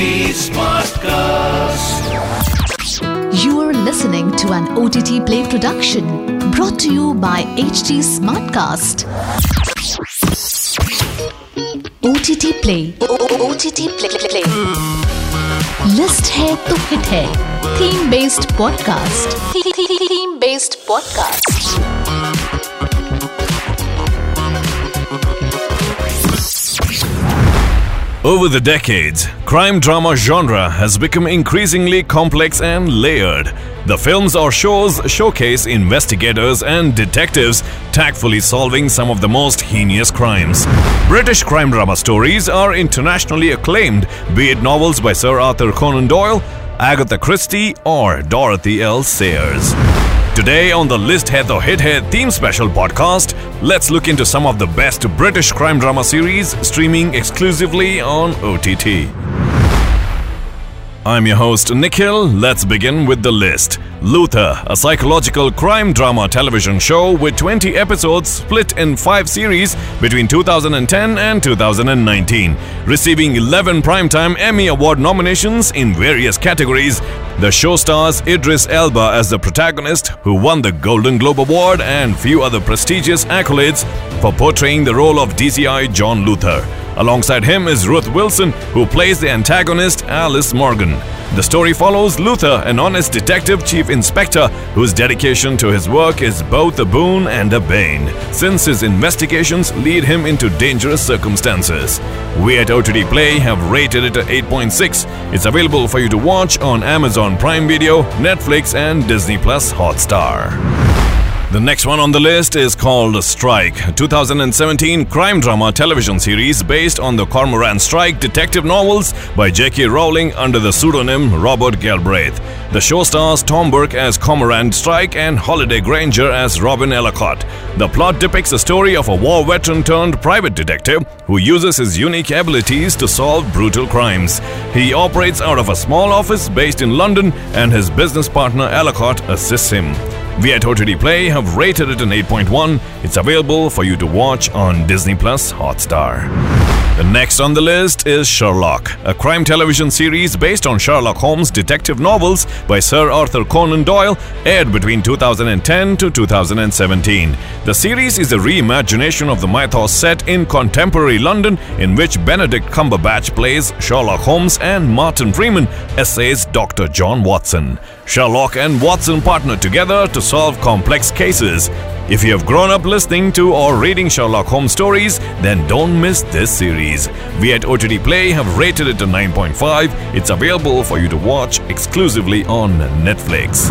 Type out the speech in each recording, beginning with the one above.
Smartcast. You are listening to an OTT Play production brought to you by HT Smartcast. OTT Play. OTT Play. Play. List है तो hit है theme based podcast theme based podcast Over the decades, crime drama genre has become increasingly complex and layered. The films or shows showcase investigators and detectives tactfully solving some of the most heinous crimes. British crime drama stories are internationally acclaimed, be it novels by Sir Arthur Conan Doyle, Agatha Christie, or Dorothy L. Sayers. Today on the List Hai to Hit theme special podcast, let's look into some of the best British crime drama series streaming exclusively on OTT. I'm your host Nikhil. Let's begin with the list. Luther, a psychological crime drama television show with 20 episodes split in 5 series between 2010 and 2019, receiving 11 Primetime Emmy Award nominations in various categories. The show stars Idris Elba as the protagonist, who won the Golden Globe Award and few other prestigious accolades for portraying the role of DCI John Luther. Alongside him is Ruth Wilson, who plays the antagonist Alice Morgan. The story follows Luther, an honest detective chief inspector whose dedication to his work is both a boon and a bane, since his investigations lead him into dangerous circumstances. We at OTT Play have rated it at 8.6. It's available for you to watch on Amazon Prime Video, Netflix, and Disney Plus Hotstar. The next one on the list is called Strike, 2017 crime drama television series based on the Cormoran Strike detective novels by J.K. Rowling under the pseudonym Robert Galbraith. The show stars Tom Burke as Cormoran Strike and Holliday Grainger as Robin Ellacott. The plot depicts the story of a war veteran turned private detective who uses his unique abilities to solve brutal crimes. He operates out of a small office based in London and his business partner Ellacott assists him. We at Play have rated it an 8.1. It's available for you to watch on Disney Plus Hotstar. The next on the list is Sherlock, a crime television series based on Sherlock Holmes detective novels by Sir Arthur Conan Doyle, aired between 2010 to 2017. The series is a reimagination of the mythos set in contemporary London, in which Benedict Cumberbatch plays Sherlock Holmes and Martin Freeman essays Dr. John Watson. Sherlock and Watson partner together to solve complex cases. If you have grown up listening to or reading Sherlock Holmes stories, then don't miss this series. We at OTT Play have rated it a 9.5. It's available for you to watch exclusively on Netflix.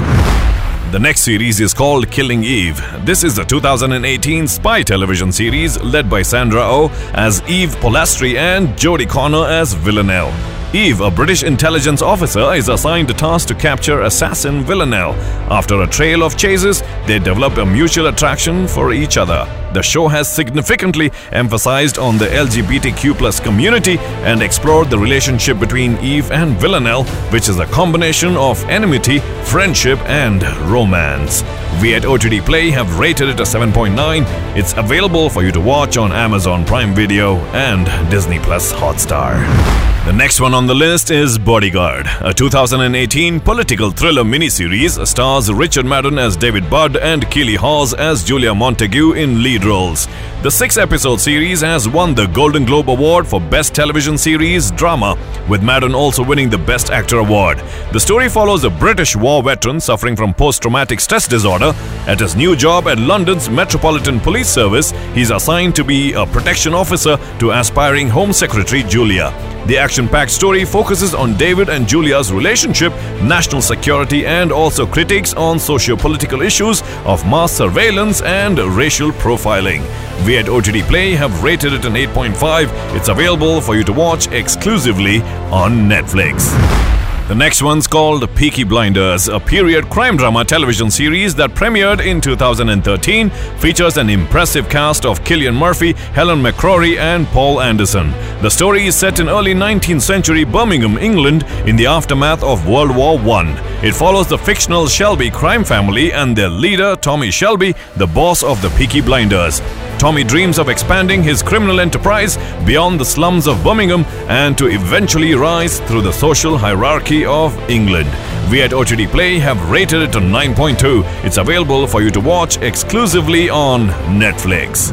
The next series is called Killing Eve. This is a 2018 spy television series led by Sandra O oh as Eve Polastri and Jodie Comer as Villanelle. Eve, a British intelligence officer, is assigned a task to capture assassin Villanelle. After a trail of chases, they develop a mutual attraction for each other. The show has significantly emphasized on the LGBTQ community and explored the relationship between Eve and Villanelle, which is a combination of enmity, friendship, and romance. We at OTT Play have rated it a 7.9. It's available for you to watch on Amazon Prime Video and Disney Plus Hotstar. The next one on the list is Bodyguard, a 2018 political thriller miniseries stars Richard Madden as David Budd and Keeley Hawes as Julia Montague in lead roles. The six episode series has won the Golden Globe Award for Best Television Series Drama, with Madden also winning the Best Actor Award. The story follows a British war veteran suffering from post traumatic stress disorder. At his new job at London's Metropolitan Police Service, he's assigned to be a protection officer to aspiring Home Secretary Julia. The action action packed story focuses on David and Julia's relationship, national security, and also critiques on socio political issues of mass surveillance and racial profiling. We at OTT Play have rated it an 8.5. It's available for you to watch exclusively on Netflix. The next one's called Peaky Blinders, a period crime drama television series that premiered in 2013, features an impressive cast of Cillian Murphy, Helen McCrory, and Paul Anderson. The story is set in early 19th century Birmingham, England, in the aftermath of World War I. It follows the fictional Shelby crime family and their leader, Tommy Shelby, the boss of the Peaky Blinders. Tommy dreams of expanding his criminal enterprise beyond the slums of Birmingham and to eventually rise through the social hierarchy of England. We at OTT Play have rated it a 9.2. It's available for you to watch exclusively on Netflix.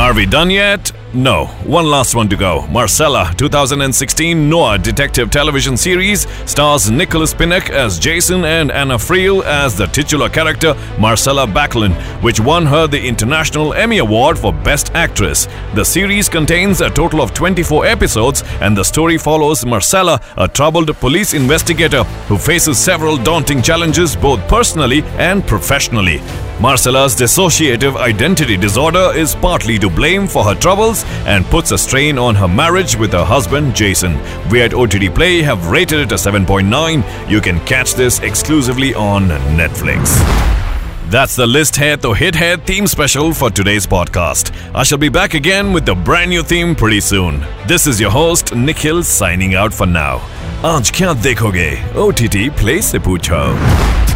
Are we done yet? No. One last one to go. Marcella, 2016 Noir detective television series, stars Nicholas Pinnock as Jason and Anna Friel as the titular character Marcella Backlund, which won her the International Emmy Award for Best Actress. The series contains a total of 24 episodes, and the story follows Marcella, a troubled police investigator who faces several daunting challenges both personally and professionally. Marcella's dissociative identity disorder is partly to blame for her troubles and puts a strain on her marriage with her husband Jason. We at OTT Play have rated it a 7.9. You can catch this exclusively on Netflix. That's the List hai to Hit hai theme special for today's podcast. I shall be back again with the brand new theme pretty soon. This is your host Nikhil signing out for now. आज क्या देखोगे? OTT Play से पूछो.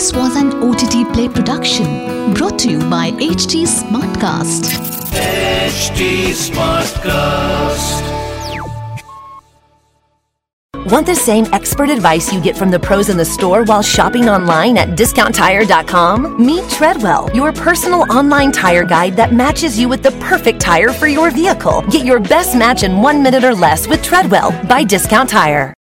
This was an OTT Play production brought to you by HT Smartcast. HT Smartcast. Want the same expert advice you get from the pros in the store while shopping online at discounttire.com? Meet Treadwell, your personal online tire guide that matches you with the perfect tire for your vehicle. Get your best match in one minute or less with Treadwell by Discount Tire.